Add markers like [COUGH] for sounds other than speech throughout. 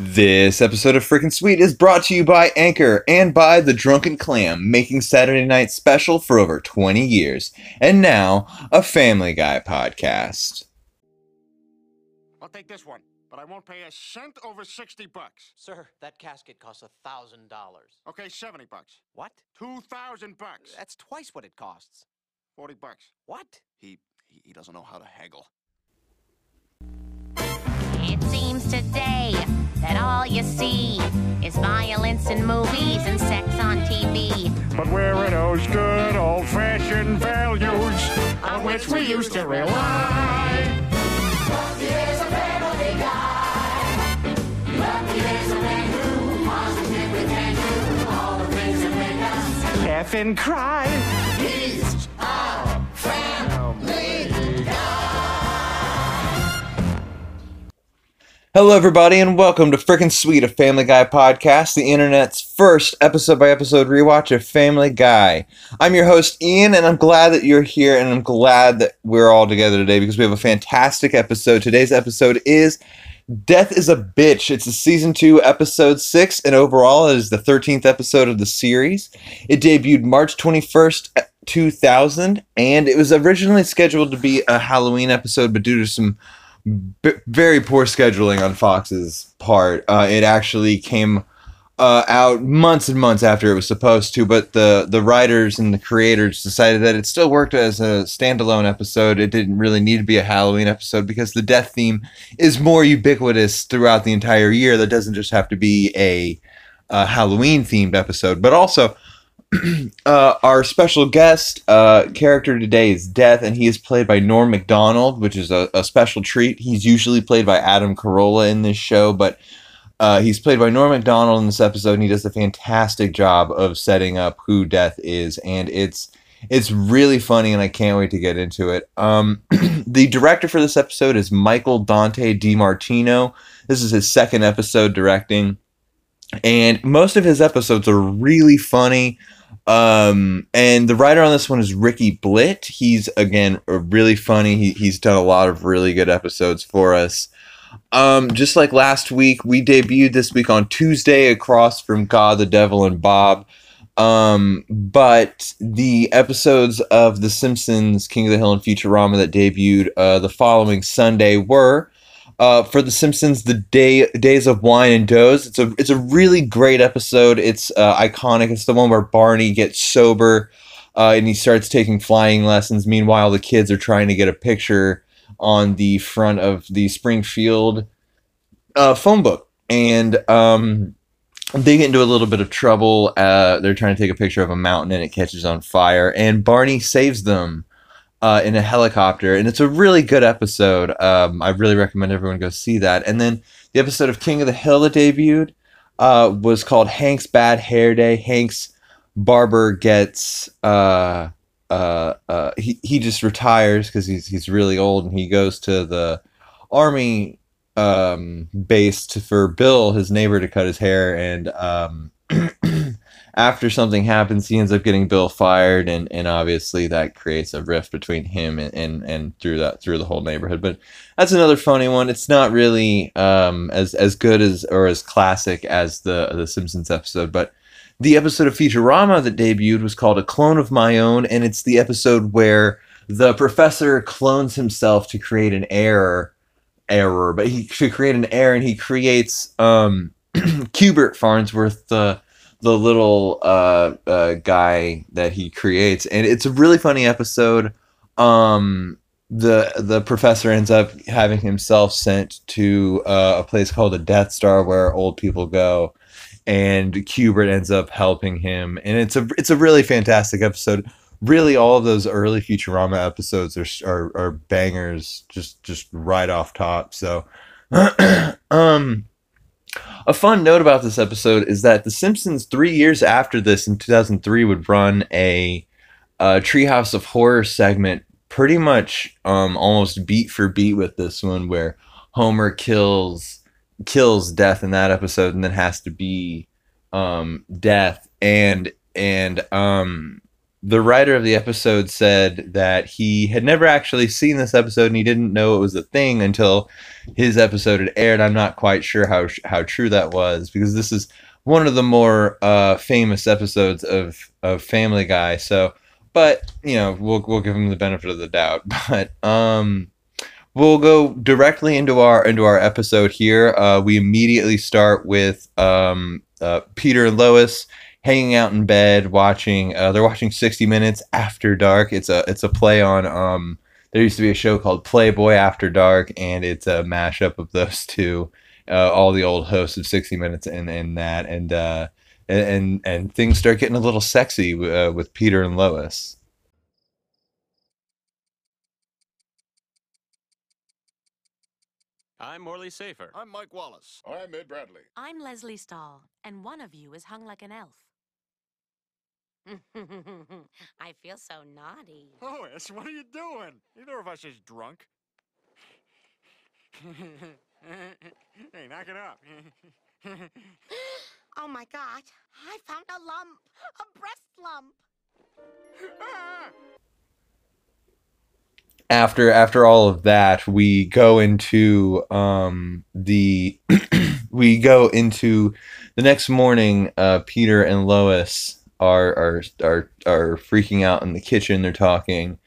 This episode of Frickin' Sweet is brought to you by Anchor and by The Drunken Clam, making Saturday Night Special for over 20 years. And now, a Family Guy podcast. I'll take this one, but I won't pay a cent over 60 bucks. Sir, that casket costs a thousand dollars. Okay, 70 bucks. What? 2,000 bucks. That's twice what it costs. 40 bucks. What? He, he he doesn't know how to haggle. It seems today that all you see is violence in movies and sex on TV. But where are those good old-fashioned values on which we used to rely? Lucky is a family guy, lucky is a man who wants to take the canoe, all the things that make us laugh and cry. He's Hello, everybody, and welcome to Frickin' Sweet, a Family Guy podcast, the internet's first episode by episode rewatch of Family Guy. I'm your host, Ian, and I'm glad that you're here, and I'm glad that we're all together today because we have a fantastic episode. Today's episode is Death is a Bitch. It's a season two, episode six, and overall, it is the 13th episode of the series. It debuted March 21st, 2000, and it was originally scheduled to be a Halloween episode, but due to some b- very poor scheduling on Fox's part. Uh, it actually came uh, out months and months after it was supposed to, but the the writers and the creators decided that it still worked as a standalone episode. It didn't really need to be a Halloween episode because the death theme is more ubiquitous throughout the entire year. That doesn't just have to be a, a Halloween themed episode, but also. [CLEARS THROAT] uh, our special guest uh, character today is Death, and he is played by Norm MacDonald, which is a, a special treat. He's usually played by Adam Carolla in this show, but uh, he's played by Norm MacDonald in this episode, and he does a fantastic job of setting up who Death is, and it's it's really funny, and I can't wait to get into it. Um, [CLEARS THROAT] the director for this episode is Michael Dante DiMartino. This is his second episode directing, and most of his episodes are really funny. Um, and the writer on this one is Ricky Blitt. He's again really funny. He, he's done a lot of really good episodes for us. Um, just like last week, we debuted this week on Tuesday across from God, the Devil, and Bob. Um, but the episodes of The Simpsons, King of the Hill, and Futurama that debuted uh, the following Sunday were uh, for The Simpsons, The Day Days of Wine and Doze. It's a it's a really great episode. It's uh, iconic. It's the one where Barney gets sober uh, and he starts taking flying lessons. Meanwhile, the kids are trying to get a picture on the front of the Springfield uh, phone book, and um, they get into a little bit of trouble. Uh, they're trying to take a picture of a mountain, and it catches on fire, and Barney saves them. Uh, in a helicopter, and it's a really good episode. Um, I really recommend everyone go see that. And then the episode of King of the Hill that debuted uh, was called Hank's Bad Hair Day. Hank's barber gets uh, uh, uh, he he just retires because he's he's really old, and he goes to the army um, base to, for Bill, his neighbor, to cut his hair, and um, after something happens, he ends up getting Bill fired, and, and obviously that creates a rift between him and, and, and through that through the whole neighborhood. But that's another funny one. It's not really um, as as good as or as classic as the the Simpsons episode, but the episode of Futurama that debuted was called A Clone of My Own, and it's the episode where the professor clones himself to create an error error, but he to create an error, and he creates um, [CLEARS THROAT] Cubert Farnsworth, the the little uh, uh, guy that he creates, and it's a really funny episode. Um, the the professor ends up having himself sent to uh, a place called the Death Star, where old people go, and Cubert ends up helping him, and it's a it's a really fantastic episode. Really, all of those early Futurama episodes are are, are bangers, just just right off top. So, [CLEARS THROAT] um, a fun note about this episode is that The Simpsons, three years after this in 2003, would run a, a Treehouse of Horror segment, pretty much um, almost beat for beat with this one, where Homer kills kills Death in that episode, and then has to be um, Death, and and um, the writer of the episode said that he had never actually seen this episode and he didn't know it was a thing until his episode had aired. I'm not quite sure how how true that was because this is one of the more uh, famous episodes of of Family Guy. So, but you know, we'll we'll give him the benefit of the doubt. [LAUGHS] But um, we'll go directly into our into our episode here. Uh, we immediately start with um, uh, Peter and Lois hanging out in bed watching. Uh, they're watching 60 Minutes After Dark. It's a it's a play on. Um, there used to be a show called Playboy After Dark, and it's a mashup of those [LAUGHS] two. Uh, all the old hosts of 60 Minutes and and that and uh, and and things start getting a little sexy uh, with Peter and Lois. I'm Morley Safer. I'm Mike Wallace. I'm Ed Bradley. I'm Lesley Stahl, and one of you is hung like an elf. [LAUGHS] I feel so naughty. Lois, what are you doing? Neither of us is drunk. [LAUGHS] hey, knock it up. [GASPS] Oh my god, I found a lump, a breast lump. [LAUGHS] After after all of that, we go into um, the [CLEARS THROAT] we go into the next morning. Uh, Peter and Lois are are are are freaking out in the kitchen. They're talking,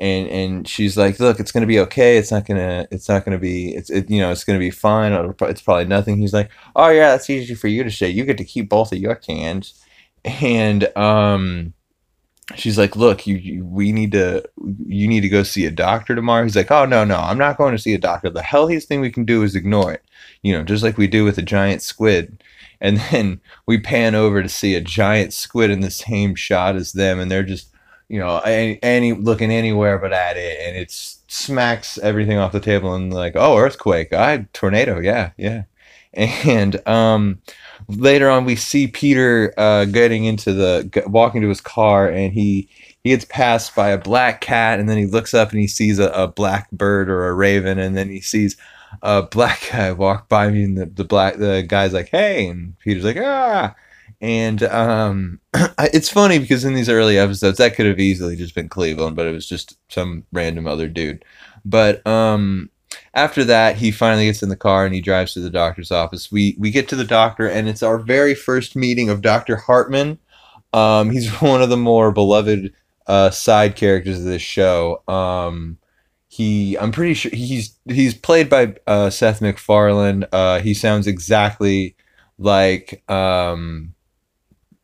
and and she's like, "Look, it's gonna be okay. It's not gonna it's not gonna be it's it, you know it's gonna be fine. It's probably nothing." He's like, "Oh yeah, that's easy for you to say. You get to keep both of your cans." And um she's like, "Look, you, you we need to you need to go see a doctor tomorrow." He's like, "Oh no, no, I'm not going to see a doctor. The healthiest thing we can do is ignore it. You know, just like we do with a giant squid." And then we pan over to see a giant squid in the same shot as them, and they're just you know any, any looking anywhere but at it, and it smacks everything off the table and like, "Oh, earthquake! I tornado! Yeah, yeah." And um, later on we see Peter uh, getting into the g- walking to his car and he he gets passed by a black cat and then he looks up and he sees a, a black bird or a raven and then he sees a black [LAUGHS] guy walk by me and the, the black the guy's like hey and Peter's like ah and um [CLEARS THROAT] it's funny because in these early episodes that could have easily just been Cleveland but it was just some random other dude but um after that, he finally gets in the car and he drives to the doctor's office. We we get to the doctor and it's our very first meeting of Doctor Hartman. Um, he's [LAUGHS] one of the more beloved uh, side characters of this show. Um, he I'm pretty sure he's he's played by uh, Seth MacFarlane. Uh, he sounds exactly like um,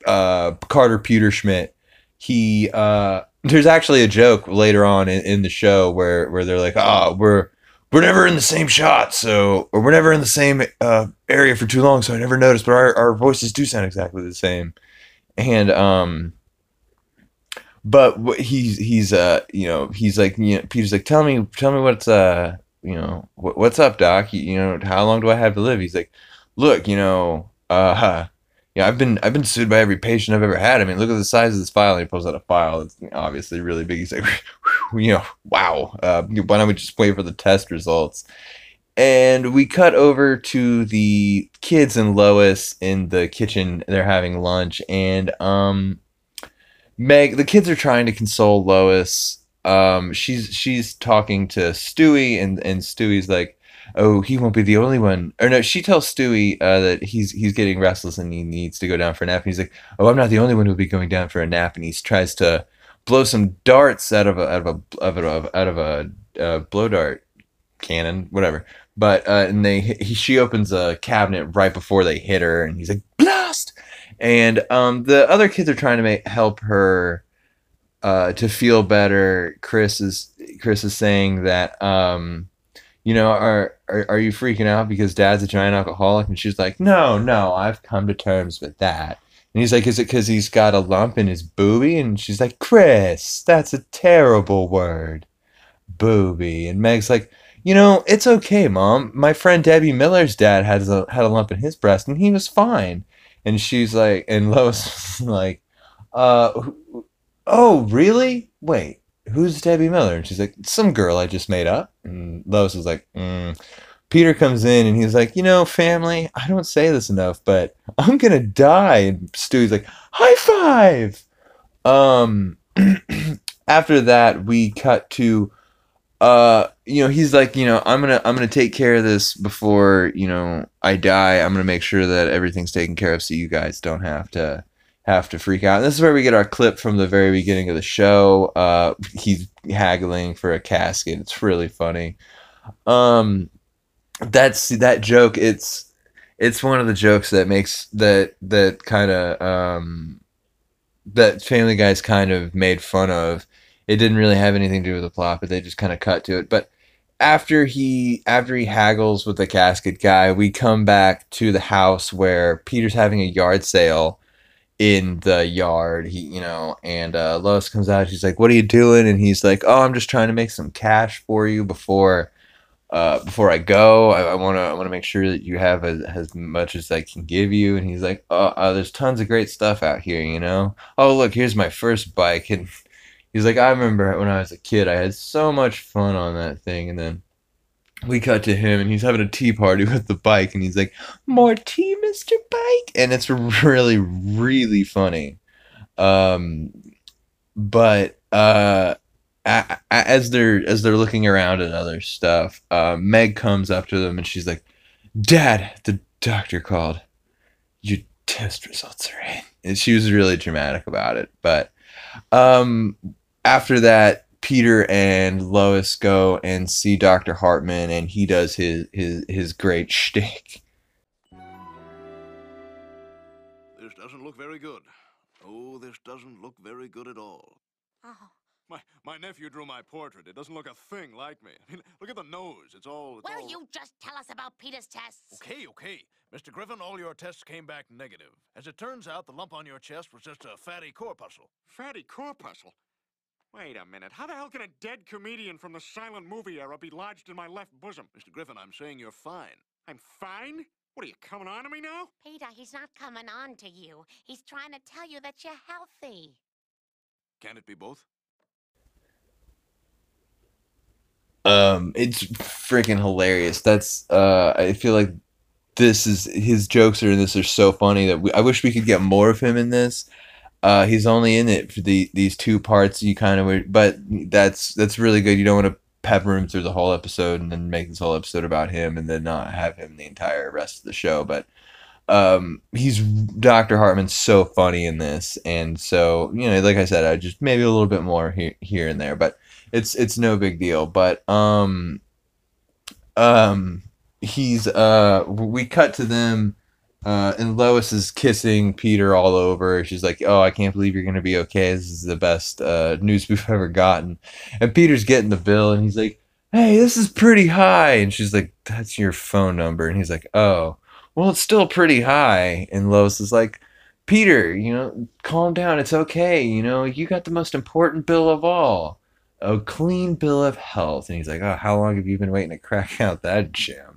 uh, Carter Pewterschmidt. He uh, there's actually a joke later on in, in the show where where they're like, "Ah, we're we're never in the same shot, so or we're never in the same uh, area for too long, so I never noticed. But our, our voices do sound exactly the same, and um, but he's he's uh you know he's like you know Peter's like tell me tell me what's uh you know what, what's up doc you, you know how long do I have to live? He's like look you know uh [LAUGHS] yeah I've been I've been sued by every patient I've ever had. I mean look at the size of this file. And he pulls out a file. that's obviously really big. He's like [LAUGHS] you know wow uh, why don't we just wait for the test results? And we cut over to the kids and Lois in the kitchen. They're having lunch, and um, Meg, the kids are trying to console Lois. Um, she's she's talking to Stewie, and and Stewie's like, "Oh, he won't be the only one." Or no, she tells Stewie uh, that he's he's getting restless and he needs to go down for a nap. And he's like, "Oh, I'm not the only one who'll be going down for a nap." And he tries to blow some darts out of a out of a out of a, out of a uh, blow dart cannon, whatever. But uh, and they he, she opens a cabinet right before they hit her, and he's like. And um, the other kids are trying to make help her uh, to feel better. Chris is Chris is saying that um, you know are, are are you freaking out because Dad's a giant alcoholic? And she's like, no, no, I've come to terms with that. And he's like, is it because he's got a lump in his booby? And she's like, Chris, that's a terrible word, booby. And Meg's like, you know, it's okay, mom. My friend Debbie Miller's dad has a had a lump in his breast, and he was fine. And she's like, and Lois [LAUGHS] like, uh, oh, really? Wait, who's Debbie Miller? And she's like, some girl I just made up. And Lois was like, mm. Peter comes in and he's like, you know, family, I don't say this enough, but I'm gonna die. And Stewie's like, high five. Um, [CLEARS THROAT] after that, we cut to, uh, you know, he's like, you know, I'm gonna I'm gonna take care of this before you know I die. I'm gonna make sure that everything's taken care of so you guys don't have to have to freak out. And this is where we get our clip from the very beginning of the show. Uh, he's haggling for a casket. It's really funny. Um, that's that joke. It's it's one of the jokes that makes that that kind of um that Family Guy's kind of made fun of. It didn't really have anything to do with the plot, but they just kind of cut to it. But after he after he haggles with the casket guy, we come back to the house where Peter's having a yard sale in the yard. He, you know, and uh, Lois comes out. She's like, "What are you doing?" And he's like, "Oh, I'm just trying to make some cash for you before." Uh, before I go, I want to I want to make sure that you have as, as much as I can give you. And he's like, oh, there's tons of great stuff out here, you know. Oh, look, here's my first bike, and he's like, I remember when I was a kid, I had so much fun on that thing. And then we cut to him, and he's having a tea party [LAUGHS] with the bike, and he's like, more tea, Mister Bike, and it's [LAUGHS] really really funny. Um, but uh as they're as they're looking around at other stuff, uh, Meg comes up to them and she's like, "Dad, the doctor called. Your test results are in." And she was really dramatic about it. But um, after that, Peter and Lois go and see Doctor Hartman, and he does his his his great [LAUGHS] shtick. This doesn't look very good. Oh, this doesn't look very good at all. Oh, My, my nephew drew my portrait. It doesn't look a thing like me. [LAUGHS] I mean, look at the nose. It's all. It's Will all... you just tell us about Peter's tests? Okay, okay. Mr. Griffin, all your tests came back negative. As it turns out, the lump on your chest was just a fatty corpuscle. Fatty corpuscle. Wait a minute. How the hell can a dead comedian from the silent movie era be lodged in my left bosom? Mr. Griffin, I'm saying you're fine. I'm fine? What are you coming on to me now? Peter, he's not coming on to you. He's trying to tell you that you're healthy. Can it be both? Um, it's freaking hilarious. That's uh, I feel like this is his jokes are in this are so funny that we, I wish we could get more of him in this. Uh, he's only in it for the these two parts. You kind of, but that's that's really good. You don't want to pepper him through the whole episode and then make this whole episode about him and then not have him the entire rest of the show. But um, he's Dr. Hartman's so funny in this, and so you know, like I said, I just maybe a little bit more here here and there, but it's it's no big deal. But um, um, he's uh, we cut to them. Uh, and Lois is kissing Peter all over. She's like, "Oh, I can't believe you're gonna be okay. This is the best uh, news we've [LAUGHS] ever gotten." And Peter's getting the bill, and he's like, "Hey, this is pretty high." And she's like, "That's your phone number." And he's like, "Oh, well, it's still pretty high." And Lois is like, "Peter, you know, calm down. It's okay. You know, you got the most important bill of all, a clean bill of health." And he's like, "Oh, how long have you been waiting to crack [LAUGHS] out that gem?"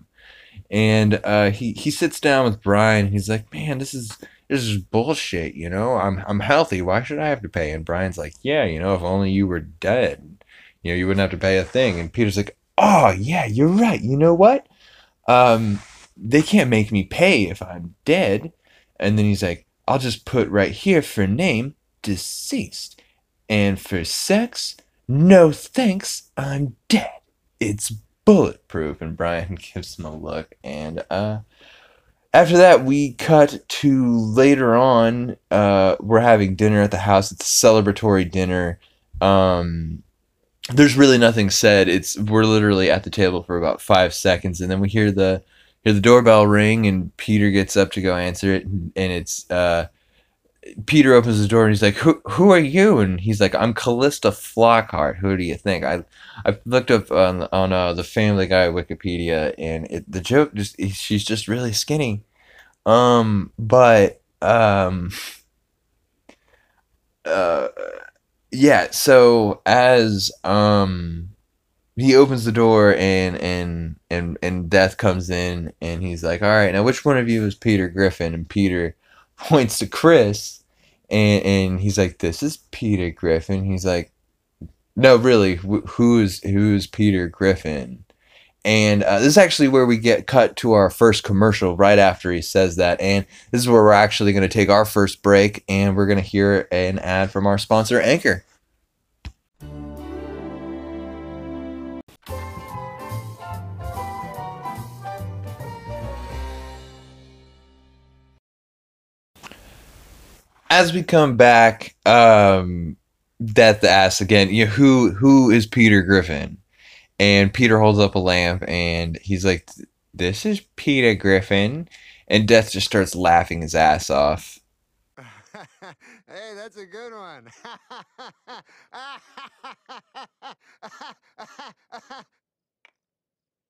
And uh, he he sits down with Brian. He's like, "Man, this is this is bullshit. You know, I'm I'm healthy. Why should I have to pay?" And Brian's like, "Yeah, you know, if only you were dead, you know, you wouldn't have to pay a thing." And Peter's like, "Oh yeah, you're right. You know what? Um, they can't make me pay if I'm dead." And then he's like, "I'll just put right here for name deceased, and for sex, no thanks. I'm dead. It's bulletproof. And brian [LAUGHS] gives him a look. And uh after that we cut to later on uh we're having dinner at the house. It's a celebratory dinner. Um there's really nothing said. It's we're literally at the table for about five seconds. And then we hear the hear the doorbell ring and peter gets up to go answer it. And, and it's uh Peter opens the door and he's like, "Who who are you?" And he's like, "I'm Calista Flockhart. Who do you think?" I I looked up on on uh, the Family Guy Wikipedia, and it, the joke just she's just really skinny. Um, but um, uh, yeah. So as um, he opens the door and and and and Death comes in, and he's like, "All right, now which one of you is Peter Griffin?" And Peter points to Chris, and and he's like, "This is Peter Griffin." He's like, "No, really, wh- who's who's Peter Griffin?" And uh, this is actually where we get cut to our first commercial right after he says that, and this is where we're actually going to take our first break, and we're going to hear an ad from our sponsor, Anchor. As we come back, um, Death asks again, you know, who who is Peter Griffin? And Peter holds up a lamp and he's like, This is Peter Griffin. And Death just starts laughing his ass off. [LAUGHS] hey, that's a good one. [LAUGHS]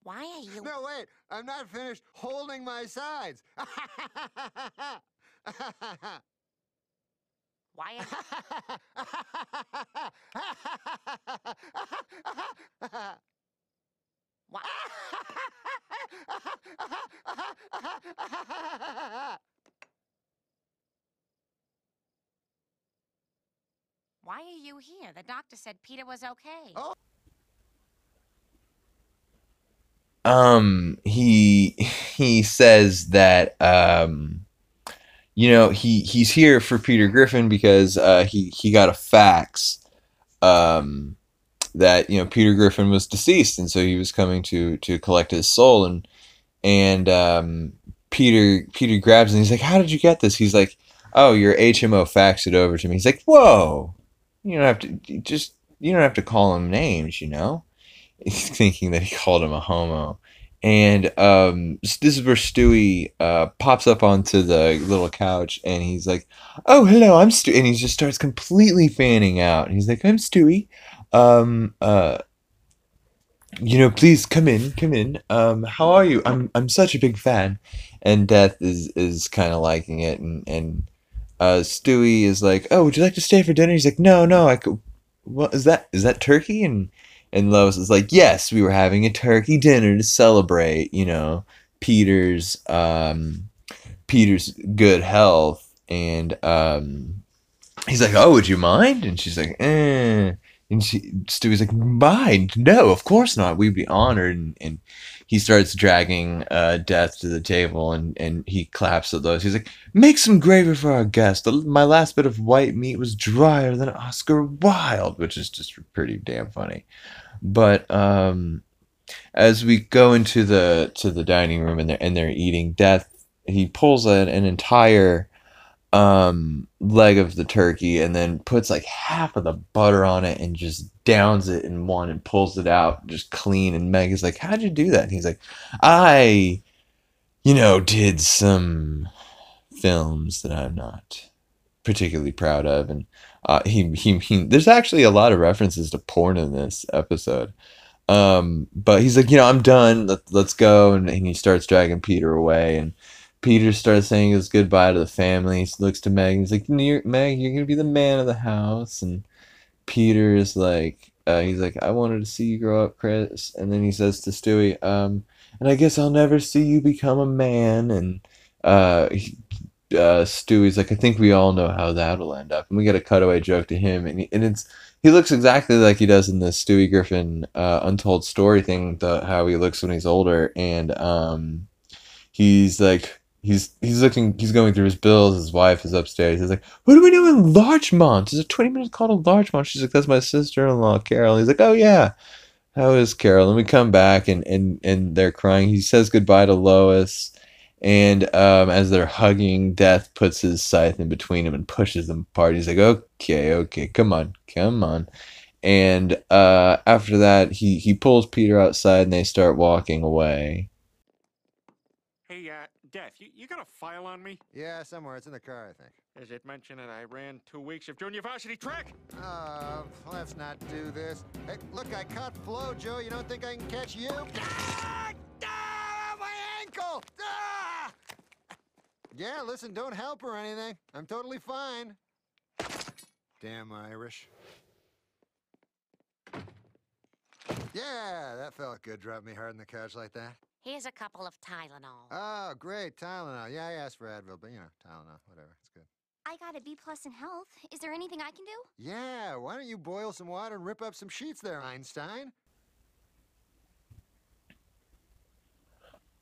Why are you? no, wait, I'm not finished holding my sides. [LAUGHS] Why are Why? Why are you here? The doctor said Peter was okay. Oh. um he he says that um you know he he's here for Peter Griffin because uh he he got a fax um that you know Peter Griffin was deceased. And so he was coming to to collect his soul. And and um Peter Peter grabs and he's like how did you get this? He's like oh your HMO faxed it over to me. He's like whoa. You don't have to just you don't have to call him names you know? [LAUGHS] He's thinking that he called him a homo. And um, this is where Stewie uh, pops up onto the little couch and he's like, Oh, hello, I'm Stewie. And he just starts completely fanning out. And he's like, I'm Stewie. Um, uh, you know, please come in, come in. Um, how are you? I'm I'm such a big fan. And Death is is kind of liking it. And, and uh, Stewie is like, Oh, would you like to stay for dinner? He's like, No, no, I could. What is that? Is that turkey? And and Lois is like, yes, we were having a turkey dinner to celebrate, you know, Peter's um, Peter's good health. And um, he's like, oh, would you mind? And she's like, eh. And she, Stewie's like, mind? No, of course not. We'd be honored. And, and he starts dragging uh, Death to the table, and, and he claps at Lois. He's like, make some gravy for our guest. My last bit of white meat was drier than Oscar Wilde, which is just pretty damn funny but um as we go into the to the dining room and they're and they're eating death he pulls an, an entire um leg of the turkey and then puts like half of the butter on it and just downs it in one and pulls it out just clean. And meg is like how'd you do that? And he's like i you know did some films that i'm not particularly proud of. And uh, he, he, he, there's actually a lot of references to porn in this episode. Um, but he's like, you know, I'm done. Let, let's go. And, and he starts dragging Peter away. And Peter starts saying his goodbye to the family. He looks to Meg. And he's like, Meg, you're to be the man of the house. And Peter is like, uh, he's like, I wanted to see you grow up, Chris. And then he says to Stewie, um, and I guess I'll never see you become a man. And uh, uh, Stewie's like, I think we all know how that'll end up. And we get a cutaway joke to him, and, he, and it's he looks exactly like he does in the Stewie Griffin uh, Untold Story thing, the, how he looks when he's older, and um, he's like. He's he's looking he's going through his bills. His wife is upstairs. He's like, "What do we do in Larchmont? Is it twenty minutes called a Larchmont?" She's like, "That's my sister-in-law, Carol." He's like, "Oh yeah, how is Carol?" And we come back and and and they're crying. He says goodbye to Lois, and um, as they're hugging, Death puts his scythe in between them and pushes them apart. He's like, "Okay, okay, come on, come on." And uh, after that, he he pulls Peter outside, and they start walking away. Hey, uh, Death, you, you got a file on me? Yeah, somewhere. It's in the car, I think. Is it mentioned that I ran two weeks of junior varsity track? Uh, let's not do this. Hey, look, I caught Flo-Jo. You don't think I can catch you? Ah! Ah! My ankle! Ah! Yeah, listen, don't help or anything. I'm totally fine. Damn Irish. Yeah, that felt good, dropping me hard on the couch like that. Here's a couple of Tylenol. Oh, great, Tylenol. Yeah, I asked for Advil, but you know, Tylenol, whatever, it's good. I got a B plus in health. Is there anything I can do? Yeah, why don't you boil some water and rip up some sheets there, Einstein?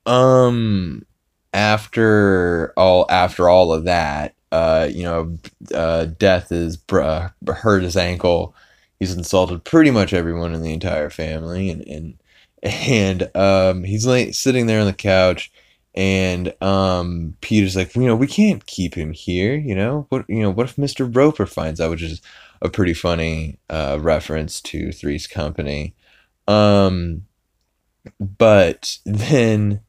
Um, after all, after all of that, uh, you know, uh, Death is uh, hurt his ankle. He's insulted pretty much everyone in the entire family, and and and um, he's sitting there on the couch, and um, Peter's like, you know, we can't keep him here. You know, what you know, what if Mister Roper finds out? Which is a pretty funny uh, reference to Three's Company. Um, but then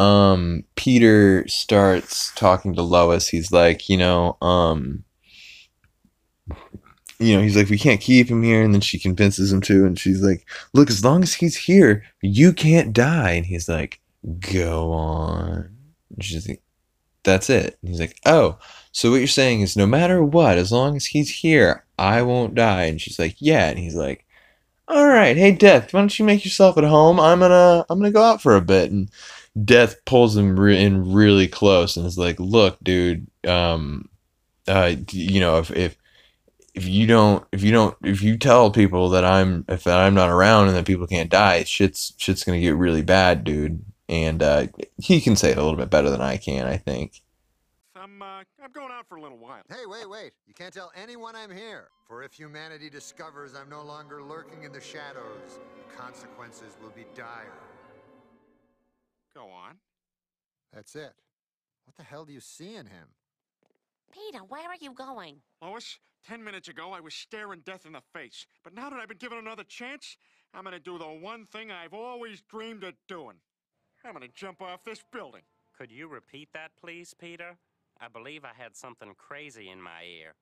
um, Peter starts talking to Lois. He's like, you know, um, you know, he's like, we can't keep him here. And then she convinces him to. And she's like, look, as long as he's here, you can't die. And he's like, go on. And she's like, that's it. And he's like, oh, so what you're saying is no matter what, as long as he's here, I won't die. And she's like, yeah. And he's like, all right, hey, Death, why don't you make yourself at home? I'm gonna, I'm gonna go out for a bit. And Death pulls him re- in really close and is like, look, dude, um, uh, you know, if, if, if you don't if you don't if you tell people that I'm if I'm not around and that people can't die, shit's shit's gonna get really bad, dude. And uh, he can say it a little bit better than I can, I think. I'm, uh, I'm going out for a little while. Hey, wait, wait. You can't tell anyone I'm here. For if humanity discovers I'm no longer lurking in the shadows, the consequences will be dire. Go on. That's it. What the hell do you see in him? Peter, where are you going? Lois, ten minutes ago I was staring death in the face. But now that I've been given another chance, I'm gonna do the one thing I've always dreamed of doing. I'm gonna jump off this building. Could you repeat that, please, Peter? I believe I had something crazy in my ear.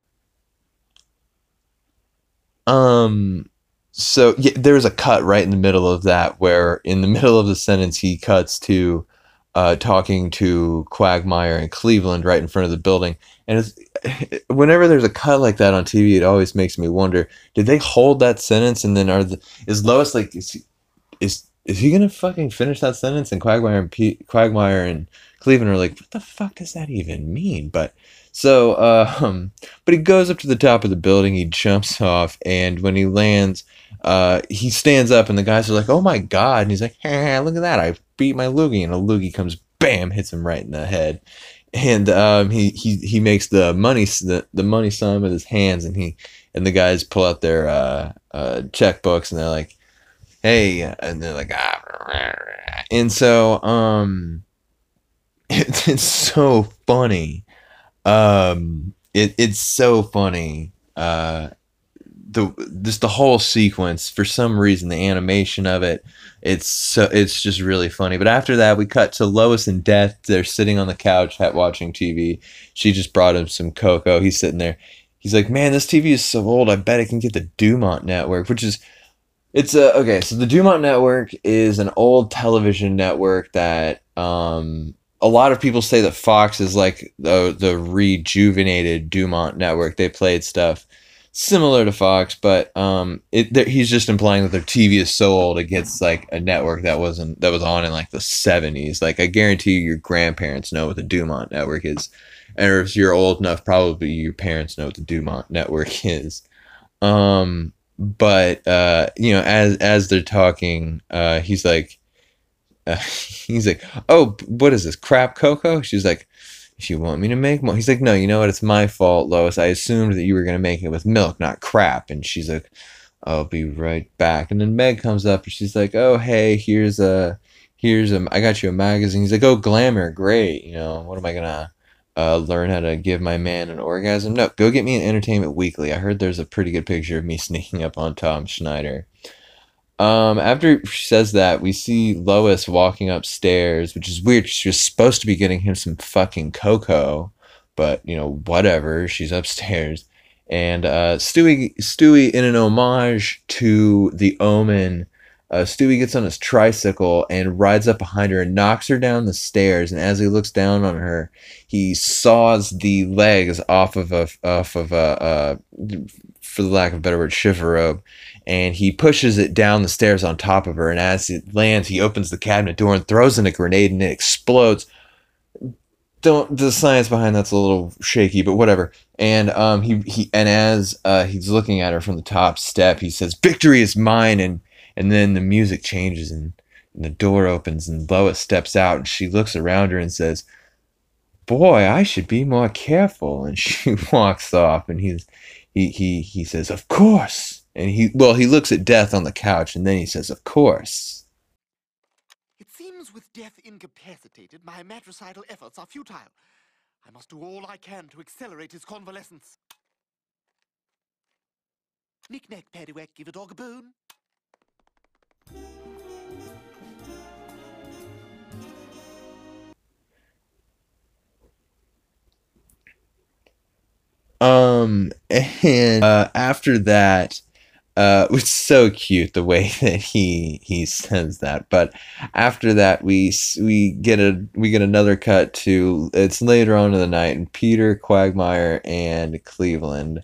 Um, so yeah, there's a cut right in the middle of that where in the [LAUGHS] middle of the sentence he cuts to uh, talking to Quagmire in Cleveland right in front of the building. And [LAUGHS] whenever there's a cut like that on TV, it always makes me wonder: Did they hold that sentence? And then are the, is Lois like is he, is is he gonna fucking finish that sentence? And Quagmire and P, Quagmire and Cleveland are like, what the fuck does that even mean? But so, uh, [LAUGHS] um, but he goes up to the top of the building, he jumps off, and when he lands, uh, he stands up, and the guys are like, "Oh my god!" And he's like, hey, "Look at that! I beat my loogie!" And a loogie comes, bam, hits him right in the head, and um, he he he makes the money the, the money sign with his hands, and he and the guys pull out their uh, uh, checkbooks, and they're like, "Hey," and they're like, ah, and so um, [LAUGHS] it, it's so funny. Um, it it's so funny. Uh, the just the whole sequence for some reason the animation of it it's so it's just really funny. But after that we cut to lois and death. They're sitting on the couch watching tv she just brought him some cocoa. He's sitting there. He's like man this tv is so old. I bet i can get the dumont network which is it's a okay so the dumont network is an old television network that um a lot of people say that fox is like the the rejuvenated dumont network. They played stuff similar to Fox, but um, it, he's just implying that their TV is so old it gets like a network that wasn't that was on in like the seventies. Like I guarantee you, your grandparents know what the Dumont network is, and if you're old enough, probably your parents know what the Dumont network [LAUGHS] is. Um, but uh, you know, as as they're talking, uh, he's like, uh, [LAUGHS] he's like, oh, what is this crap Coco? She's like you want me to make more. He's like, no, you know what? It's my fault, Lois. I assumed that you were going to make it with milk, not crap. And she's like, I'll be right back. And then Meg comes up and she's like, oh, hey, here's a, here's a, I got you a magazine. He's like, oh, glamour, great. You know, what am I going to uh, learn how to give my man an orgasm? No, go get me an Entertainment Weekly. I heard there's a pretty good picture of me [LAUGHS] sneaking up on Tom Snyder. Um, after she says that, we see Lois walking upstairs, which is weird. She was supposed to be getting him some fucking cocoa, but you know, whatever. She's upstairs, and uh, Stewie, Stewie, in an homage to The Omen, uh, Stewie gets on his tricycle and rides up behind her and knocks her down the stairs. And as he looks down on her, he saws the legs off of a off of a, uh, for the lack of a better word, robe, and he pushes it down the stairs on top of her. And as it lands, he opens the cabinet door and throws in a grenade, and it explodes. Don't the science behind that's a little shaky, but whatever. And um, he he and as uh, he's looking at her from the top step, he says, "Victory is mine!" And and then the music changes, and, and the door opens, and Lois steps out, and she looks around her and says, "Boy, I should be more careful." And [LAUGHS] she walks off, and he's he he he says, "Of course." And he, well, he looks at Death on the couch and then he says, Of course. It seems with death incapacitated, my matricidal efforts are futile. I must do all I can to accelerate his convalescence. Knick-knack, paddywhack, give a dog a bone. Um, and uh, after that, uh, [LAUGHS] it's so cute the way [LAUGHS] that he he says that. But after that, we we get a we get another cut to it's later on in the night, and Peter Quagmire and Cleveland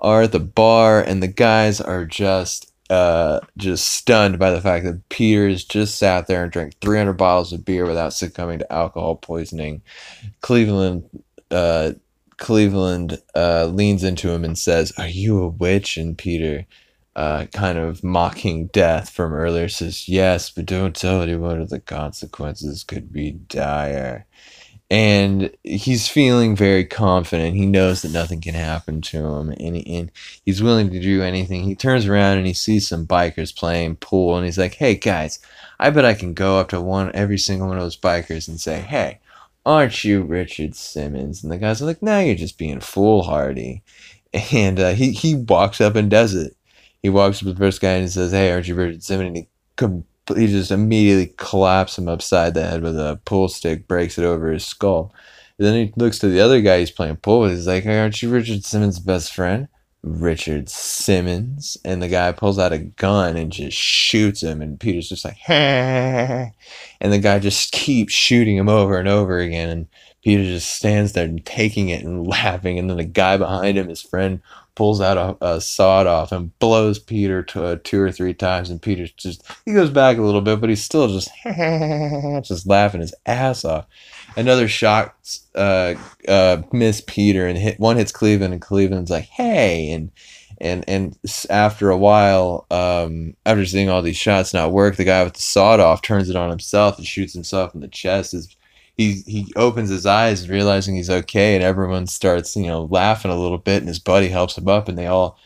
are at the bar, and the guys are just uh, just stunned by the fact that Peter's just sat there and drank 300 bottles of beer without succumbing to alcohol poisoning. Cleveland uh, Cleveland uh, leans into him and says, "Are you a witch?" And Peter, uh, kind of mocking death from earlier, says, "Yes, but don't tell anyone, or the consequences could be dire." And he's feeling very confident. He knows that nothing can happen to him, and, and he's willing to do anything. He turns around and he sees some bikers playing pool, and he's like, "Hey guys, I bet I can go up to one every single one of those bikers and say, hey." Aren't you Richard Simmons? And the guys are like, no, you're just being foolhardy. [LAUGHS] And uh, he, he walks up and does it. He walks up to the first guy and he says, hey, aren't you Richard Simmons? And he, he just immediately collapses him upside the head with a pool stick, breaks it over his skull. And then he looks to the other guy he's playing pool with. He's like, hey, aren't you Richard Simmons' best friend? Richard Simmons. And the guy pulls out a gun and just shoots him. And Peter's just like, and the guy just keeps shooting him over and over again. And Peter just stands there and taking it and [LAUGHS] laughing. And then the guy behind him, his friend, pulls out a, a sawed off and blows Peter to, uh, two or three times. And Peter's just, he goes back a little bit, but he's still just, [LAUGHS] just laughing his ass off another shot uh, uh, miss Peter and hit one hits Cleveland and Cleveland's like hey and and and after a while um, after seeing all these shots not work the guy with the sawed off turns it on himself and shoots himself in the chest. Is he he opens his eyes realizing he's okay and everyone starts you know laughing a little bit and his buddy helps him up and they all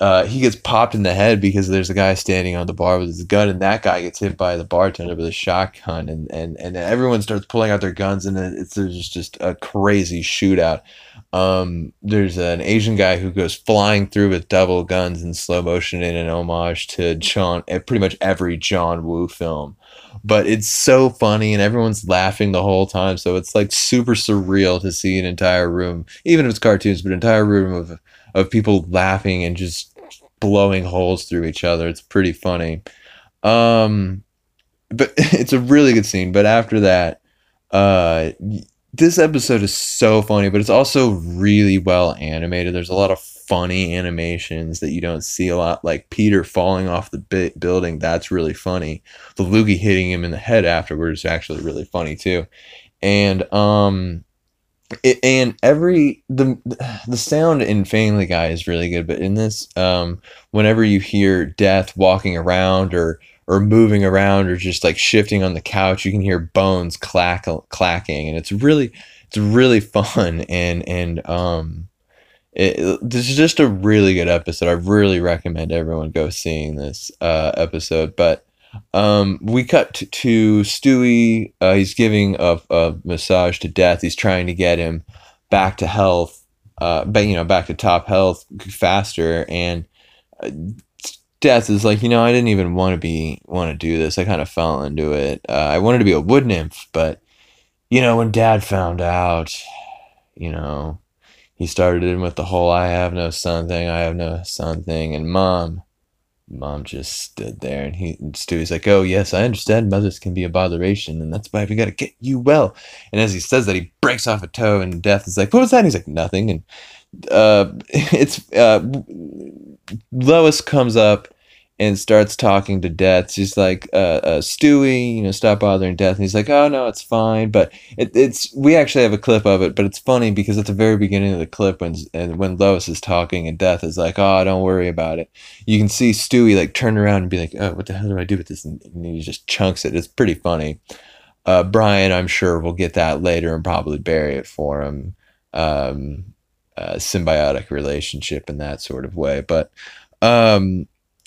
uh, he gets popped in the head because there's a guy standing on the bar with his gun, and that guy gets hit by the bartender with a shotgun, and and and everyone starts pulling out their guns, and it's there's just a crazy shootout. Um, there's an Asian guy who goes flying through with double guns in slow motion in an homage to John, eh, pretty much every John Woo film. But it's so funny, and everyone's laughing the whole time. So it's like super surreal to see an entire room, even if it's cartoons, but an entire room of of people laughing and just blowing holes through each other. It's pretty funny. Um, but [LAUGHS] it's a really good scene. But after that, uh, this episode is so funny, but it's also really well animated. There's a lot of funny animations that you don't see a lot, like Peter falling off the bi- building. That's really funny. The loogie hitting him in the head afterwards is actually really funny too. And um, it, and every the the sound in Family Guy is really good, but in this, um, whenever you hear Death walking around or or moving around or just like shifting on the couch, you can hear bones clack clacking, and it's really it's really [LAUGHS] fun and and um, it, this is just a really good episode. I really recommend everyone go seeing this uh, episode, but um, we cut to, to Stewie. Uh, he's giving a, a, massage to Death. He's trying to get him back to health, uh, but you know, back to top health faster. And uh, Death is like, you know, I didn't even want to be want to do this. I kind of fell into it. Uh, I wanted to be a wood nymph, but you know, when Dad found out, you know, he started in with the whole "I have no son" thing. I have no son thing, and Mom Mom just stood there, and he and Stewie's like, "Oh yes, I understand. Mothers can be a botheration, and that's why we got to get you well." And as he says that, he breaks off a toe, and Death is like, "What was that?" And he's like, "Nothing." And uh, [LAUGHS] it's uh, Lois comes up and starts talking to Death. She's like, uh, uh, Stewie, you know, stop bothering Death. And he's like, oh, no, it's fine. But it, it's, we actually have a clip of it, but it's funny because at the very beginning of the clip, when, and when Lois is talking and Death is like, oh, don't worry about it, you can see Stewie like turn around and be like, oh, what the hell do I do with this? And, he just chunks it. It's pretty funny. Uh, Brian, I'm sure, will get that later and probably bury it for him. Um, symbiotic relationship in that sort of way. But, um,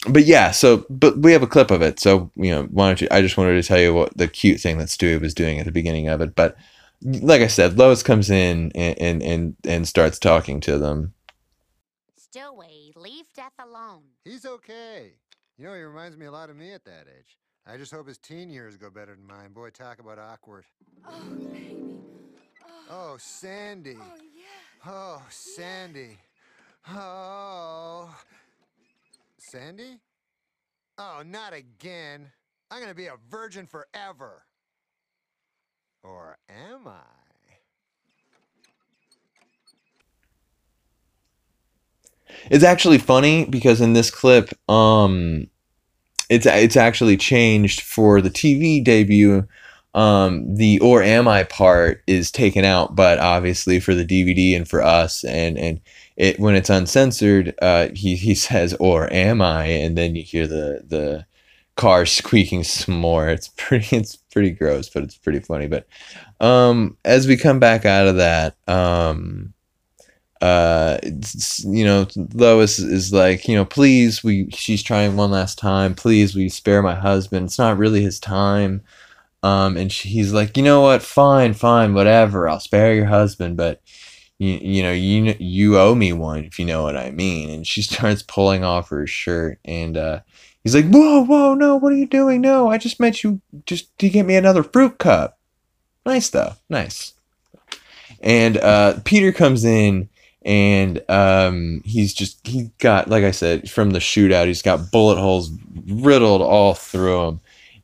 but yeah, so but we have a clip of it. So you know, why don't you? I just wanted to tell you what the cute thing that Stewie was doing at the beginning of it. But like I said, Lois comes in and and and, and starts talking to them. Stewie, leave death alone. He's okay. You know, he reminds me a lot of me at that age. I just hope his teen years go better than mine. Boy, talk about awkward. Oh, baby. Oh, oh Sandy. Oh, yeah. Oh, Sandy. Oh. Sandy? Oh, not again. I'm gonna be a virgin forever. Or am I? It's actually funny because in this clip, um, it's it's actually changed for the TV debut. Um, the or am I part is taken out, but obviously for the DVD and for us and and it when it's uncensored, uh, he he [LAUGHS] says or am I, and then you hear the the car squeaking some more. It's pretty [LAUGHS] it's pretty gross, but it's pretty funny. But um, as we come back out of that, um, uh, you know, Lois is like, you know, please, we she's trying one last time. Please, we spare my husband. It's not really his time. Um, and she, he's like, you know what? Fine, fine, whatever. I'll spare your husband, but you, you know, you you owe me one if you know what I mean. And she [LAUGHS] starts pulling off her shirt, and uh, he's like, whoa, whoa, no, what are you doing? No, I just meant you just to get me another fruit cup. Nice though, nice. And uh, Peter comes in and um, he's just he got like I said from the shootout, he's got bullet holes riddled all through him.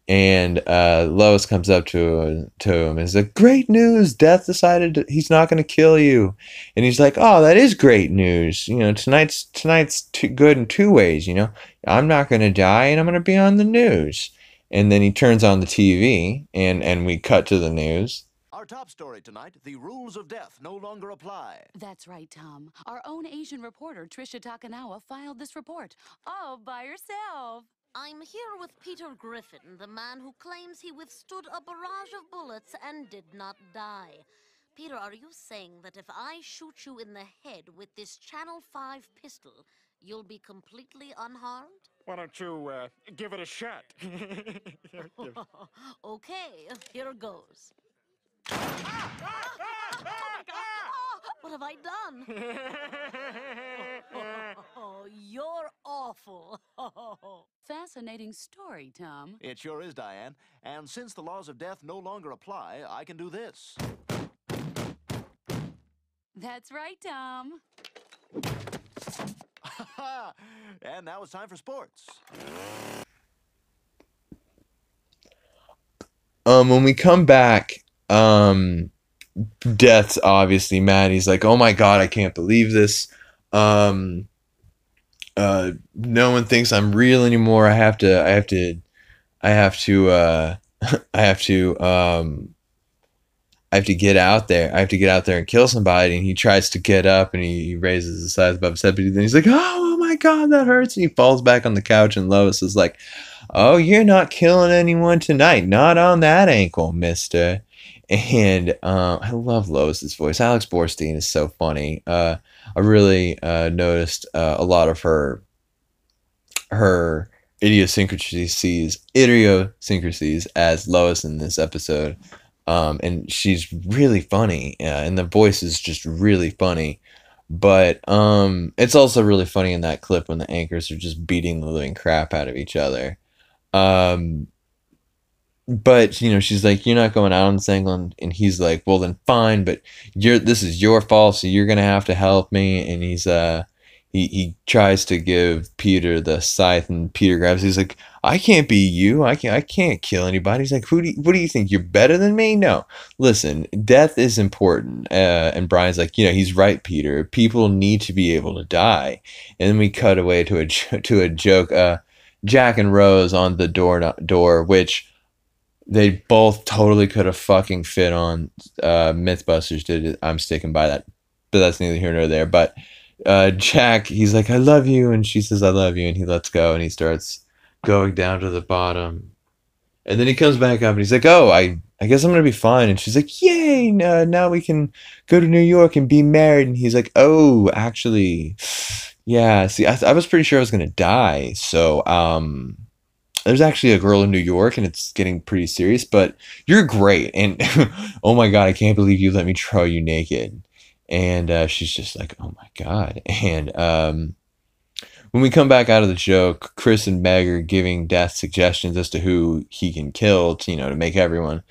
And uh, Lois comes up to to him and is like, "Great news! Death decided to, he's not going to kill you." And he's like, "Oh, that is great news. You know, tonight's tonight's too good in two ways. You know, I'm not going to die, and I'm going to be on the news." And then he turns on the TV, and and we cut to the news. Our top story tonight the rules of death no longer apply. That's right, Tom. Our own Asian reporter, Tricia Takanawa, filed this report all by herself. I'm here with Peter Griffin, the man who claims he withstood a barrage of bullets and did not die. Peter, are you saying that if I shoot you in the head with this Channel 5 pistol, you'll be completely unharmed? Why don't you uh, give it a shot? [LAUGHS] [LAUGHS] okay, here goes. [LAUGHS] Ah, ah, ah, What have I done? Oh, [LAUGHS] [LAUGHS] you're awful. [LAUGHS] Fascinating story, Tom. It sure is, Diane. And since the laws of death no longer apply, I can do this. That's right, Tom. and now it's time for sports. Um, when we come back, um, death's obviously mad. He's like, "Oh my god, I can't believe this." Um, uh, no one thinks I'm real anymore. I have to. I have to. I have to. Uh, [LAUGHS] I have to. Um, I have to get out there. I have to get out there and kill somebody. And he tries to get up and he, raises his eyes above his head, but then he's like, "Oh, oh my god, that hurts!" And he falls back on the couch. And Lois is like, "Oh, you're not killing anyone tonight. Not on that ankle, Mister." And uh, I love Lois's voice. Alex Borstein is so funny. Uh, I really uh, noticed uh, a lot of her her idiosyncrasies idiosyncrasies as Lois in this episode. Um, and she's really funny, uh, and the voice is just really funny. But um, it's also really funny in that clip when the anchors are just beating the living crap out of each other. Um, but you know she's like you're not going out on this angle and, and he's like well then fine but you're this is your fault so you're gonna have to help me and he's uh he, he tries to give peter the scythe and peter grabs he's like i can't be you i can't i can't kill anybody he's like who do you, what do you think you're better than me? No listen death is important uh, and brian's like you know he's right peter people need to be able to die and then we cut away to a [LAUGHS] to a joke uh jack and rose on the door door which they both totally could have fucking fit on. Uh, Mythbusters did it. I'm sticking by that, but that's neither here nor there. But uh, Jack, he's like, "I love you," and she says, "I love you," and he lets go, and he starts going down to the bottom, and then he comes back up, and he's like, "Oh, I." I guess I'm gonna be fine. And she's like, "Yay! Uh, now we can go to New York and be married." And he's like, "Oh, actually, Yeah, see, I, I was pretty sure I was gonna die. So, um, there's actually a girl in New York, and it's getting pretty serious. But you're great, and [LAUGHS] oh my god, I can't believe you let me try you naked. And uh, she's just like, oh my god. And um, when we come back out of the joke, Chris and Meg are giving Death suggestions as to who he can kill, to, you know, to make everyone.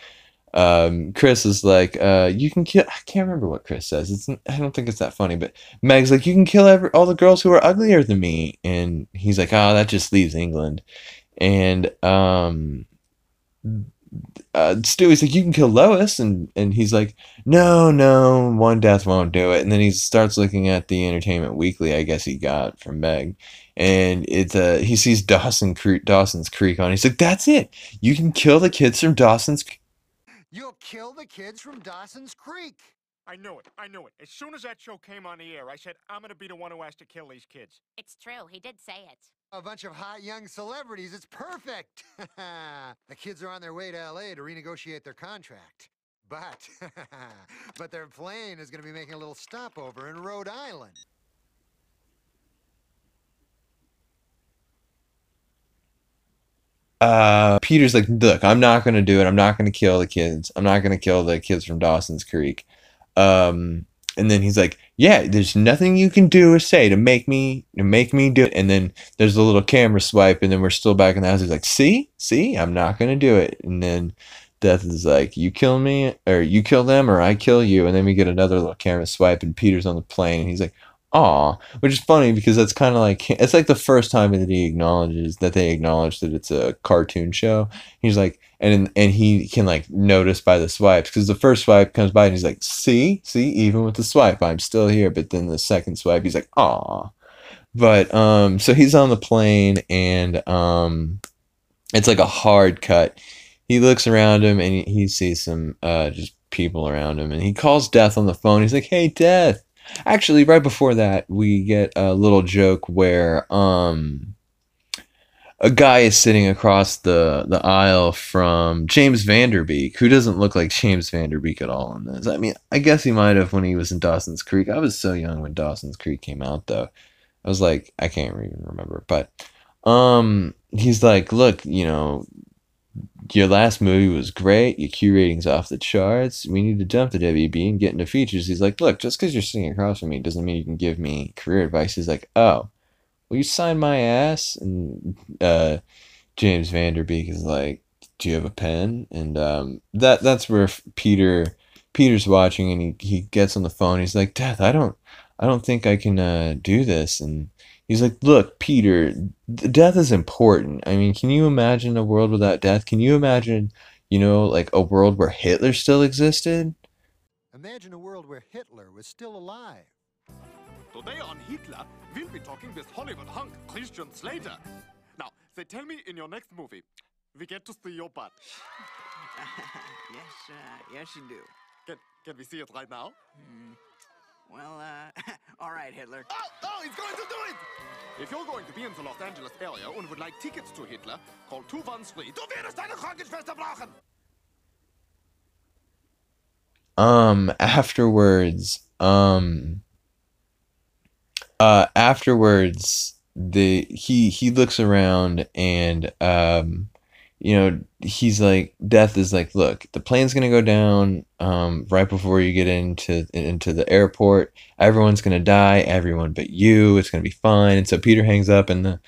Um, Chris is like, uh, you can kill. I can't remember what Chris says. It's I don't think it's that funny, but Meg's like, you can kill every, all the girls who are uglier than me, and he's like, oh, that just leaves England, and um, uh, Stewie's like, you can kill Lois, and and he's like, no, no, one death won't do it. And then he starts looking at the Entertainment Weekly, I guess he got from Meg, and it's uh, he sees Dawson Creek, Dawson's Creek on. He's like, that's it. You can kill the kids from Dawson's. You'll kill the kids from Dawson's Creek. I knew it. I knew it. As soon as that show came on the air, I said, I'm going to be the one who has to kill these kids. It's true. He did say it. A bunch of hot young celebrities. It's perfect. [LAUGHS] the kids are on their way to LA to renegotiate their contract. But, [LAUGHS] but their plane is going to be making a little stopover in Rhode Island. uh, Peter's like, look, I'm not gonna do it. I'm not gonna kill the kids. I'm not gonna kill the kids from Dawson's Creek. Um, and then he's like, yeah, there's nothing you can do or say to make me to make me do it. And then there's a little camera swipe, and then we're still back in the house. He's like, see, see, I'm not gonna do it. And then Death is like, you kill me, or you kill them, or I kill you. And then we get another little camera swipe, and Peter's on the plane, and he's like, aw, which is funny because that's kind of like it's like the first time that he acknowledges that they acknowledge that it's a cartoon show. He's like, and and he can like notice by the swipes because the first swipe comes by and he's like, see, see, even with the swipe, I'm still here. But then the second swipe, he's like, aw. But um, so he's on the plane and um, it's like a hard cut. He looks around him and he, he sees some uh just people around him and he calls Death on the phone. He's like, hey, Death Actually, right before that, we get a little joke where um a guy is sitting across the the aisle from James Van Der Beek, who doesn't look like James Van Der Beek at all in this. I mean, I guess he might have when he was in Dawson's Creek. I was so young when Dawson's Creek came out, though. I was like, I can't even remember, but um, he's like, look, you know, your last movie was great. Your Q rating's off the charts. We need to jump the WB and get into features. He's like, look, just because you're sitting across from me doesn't mean you can give me career advice. He's like, oh, will you sign my ass? And uh, James Van Der Beek is like, do you have a pen? And um, that that's where Peter Peter's watching, and he, he gets on the phone. He's like, Death, I don't I don't think I can uh, do this. And he's like, look, Peter, death is important. I mean, can you imagine a world without death? Can you imagine, you know, like a world where Hitler still existed? Imagine a world where Hitler was still alive. Today on Hitler, we'll be talking with Hollywood hunk Christian Slater. Now, they tell me in your next movie, we get to see your butt. [LAUGHS] yes, uh, yes, you do. Can, can we see it right now? Mm. Well, uh, [LAUGHS] all right, Hitler. Oh, oh, he's going to do it! If you're going to be in the Los Angeles area and would like tickets to Hitler, call 213. Du wirst eine Krankenschwester brauchen! Um, afterwards, um, uh, afterwards, the, he, he looks around and, um, you know, he's like, Death is like, look, the plane's gonna go down um, right before you get into into the airport. Everyone's gonna die, everyone but you. It's gonna be fine. And so Peter hangs up, and the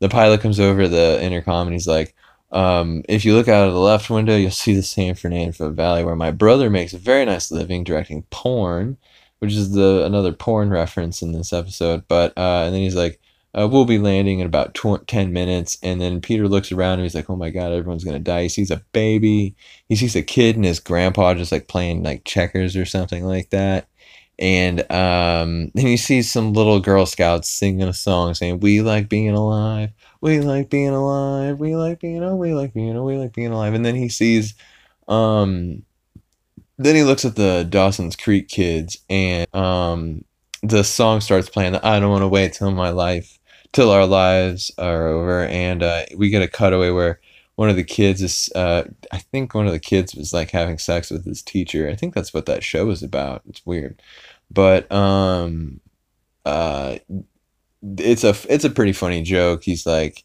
the pilot comes over the intercom, and he's like, um, if you look out of the left window, you'll see the San Fernando Valley, where my brother makes a very nice living directing porn, which is the another porn reference in this episode. But uh, and then he's like uh, we'll be landing in about tw- 10 minutes. And then Peter looks around and he's like, oh my God, everyone's going to die. He sees a baby. He sees a kid and his grandpa just like playing like checkers or something like that. And um, then he sees some little Girl Scouts singing a song saying, We like being alive. We like being alive. We like being, oh, we like being, oh, we like being alive. And then he sees, um, then he looks at the Dawson's Creek kids and um, the song starts playing. I don't want to wait till my life till our lives are over, and uh, we get a cutaway where one of the kids is, uh, I think one of the kids was like having sex with his teacher. I think that's what that show was about. It's weird, but um, uh, it's a it's a pretty funny joke. He's like,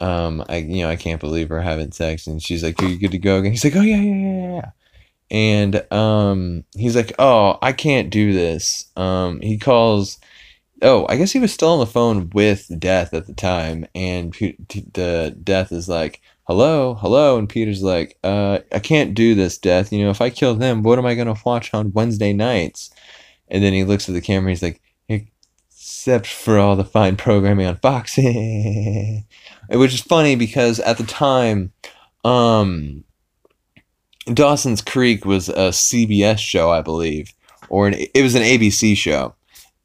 um, I you know I can't believe we're having sex, and she's like, "Are you good to go?" And he's like, "Oh yeah, yeah, yeah, yeah." And um, he's like, "Oh, I can't do this." Um, he calls. Oh, I guess he was still on the phone with Death at the time, and P- t- the Death is like, "Hello, hello," and Peter's like, "Uh, I can't do this, Death. You know, if I kill them, what am I gonna watch on Wednesday nights?" And then he looks at the camera. He's like, except for all the fine programming on Fox. [LAUGHS] Which is funny because at the time, um, Dawson's Creek was a CBS show, I believe, or an, it was an ABC show.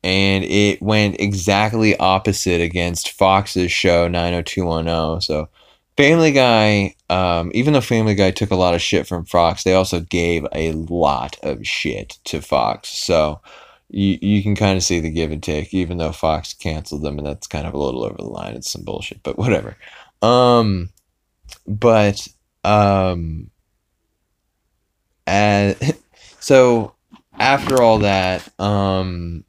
And it went exactly opposite against Fox's show 90210. So Family Guy, um, even though Family Guy took a lot of shit from Fox, they also gave a lot of shit to Fox. So you, you can kind of see the give and take, even though Fox canceled them, and that's kind of a little over the line. It's some bullshit, but whatever. Um, but um, and [LAUGHS] so after all that, um,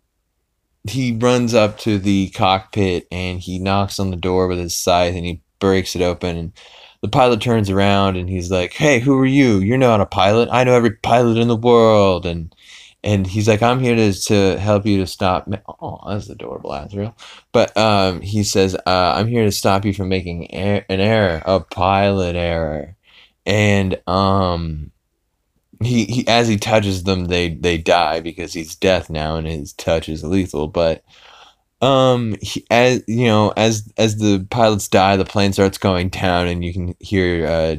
he runs up to the cockpit and he knocks on the door with his scythe and he breaks it open and the pilot turns around and he's like, "Hey, who are you? You're not a pilot. I know every pilot in the world." And and he's like, "I'm here to to help you to stop." Ma-. Oh, that's adorable, Azrael. But um, he says, uh, "I'm here to stop you from making er- an error, a pilot error." And um, he, he as he touches them, they they die because he's death now, and his touch is lethal. But um, he, as you know, as as the pilots die, the plane starts going down, and you can hear uh,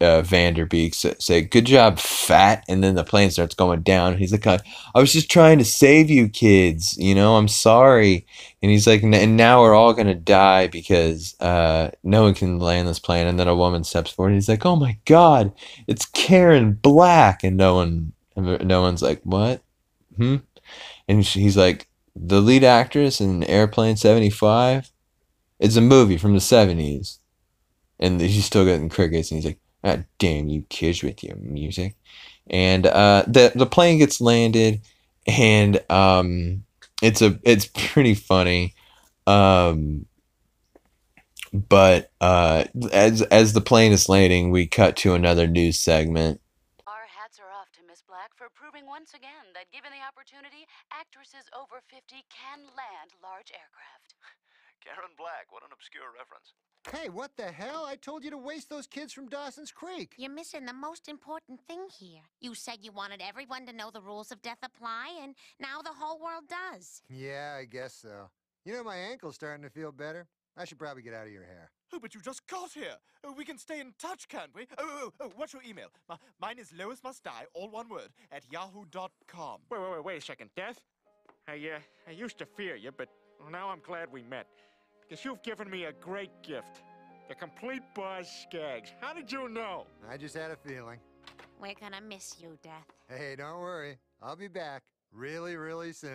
uh, Van Der Beek say, "Good job, fat," and then the plane starts going down. And he's like, "I, I was just trying to save you, kids. You know, I'm sorry." And he's like, "And now we're all gonna die because uh, no one can land this plane." And then a woman steps forward. And he's like, "Oh my God, it's Karen Black!" And no one, no one's like, "What?" Hmm. And he's like, "The lead actress in Airport '75." It's a movie from the '70s, and he's still getting crickets. And he's like, Ah, damn you kids with your music. And uh, the the plane gets landed, and um, it's a it's pretty funny. Um, but uh, as as the plane is landing, we cut to another news segment. Our hats are off to Miss Black for proving once again that given the opportunity, actresses over 50 can land large aircraft. [LAUGHS] Karen Black, what an obscure reference. Hey, what the hell? I told you to waste those kids from Dawson's Creek. You're missing the most important thing here. You said you wanted everyone to know the rules of death apply, and now the whole world does. Yeah, I guess so. You know, my ankle's starting to feel better. I should probably get out of your hair. Oh, but you just got here. Oh, we can stay in touch, can't we? Oh, oh, oh, what's your email? My, mine is Lois Must Die, all one word, at yahoo.com. Wait, wait, wait, wait a second. Death? I, uh, I used to fear you, but now I'm glad we met. Because you've given me a great gift. The complete Boz Scaggs. How did you know? I just had a feeling. We're gonna miss you, Death. Hey, don't worry. I'll be back really, really soon.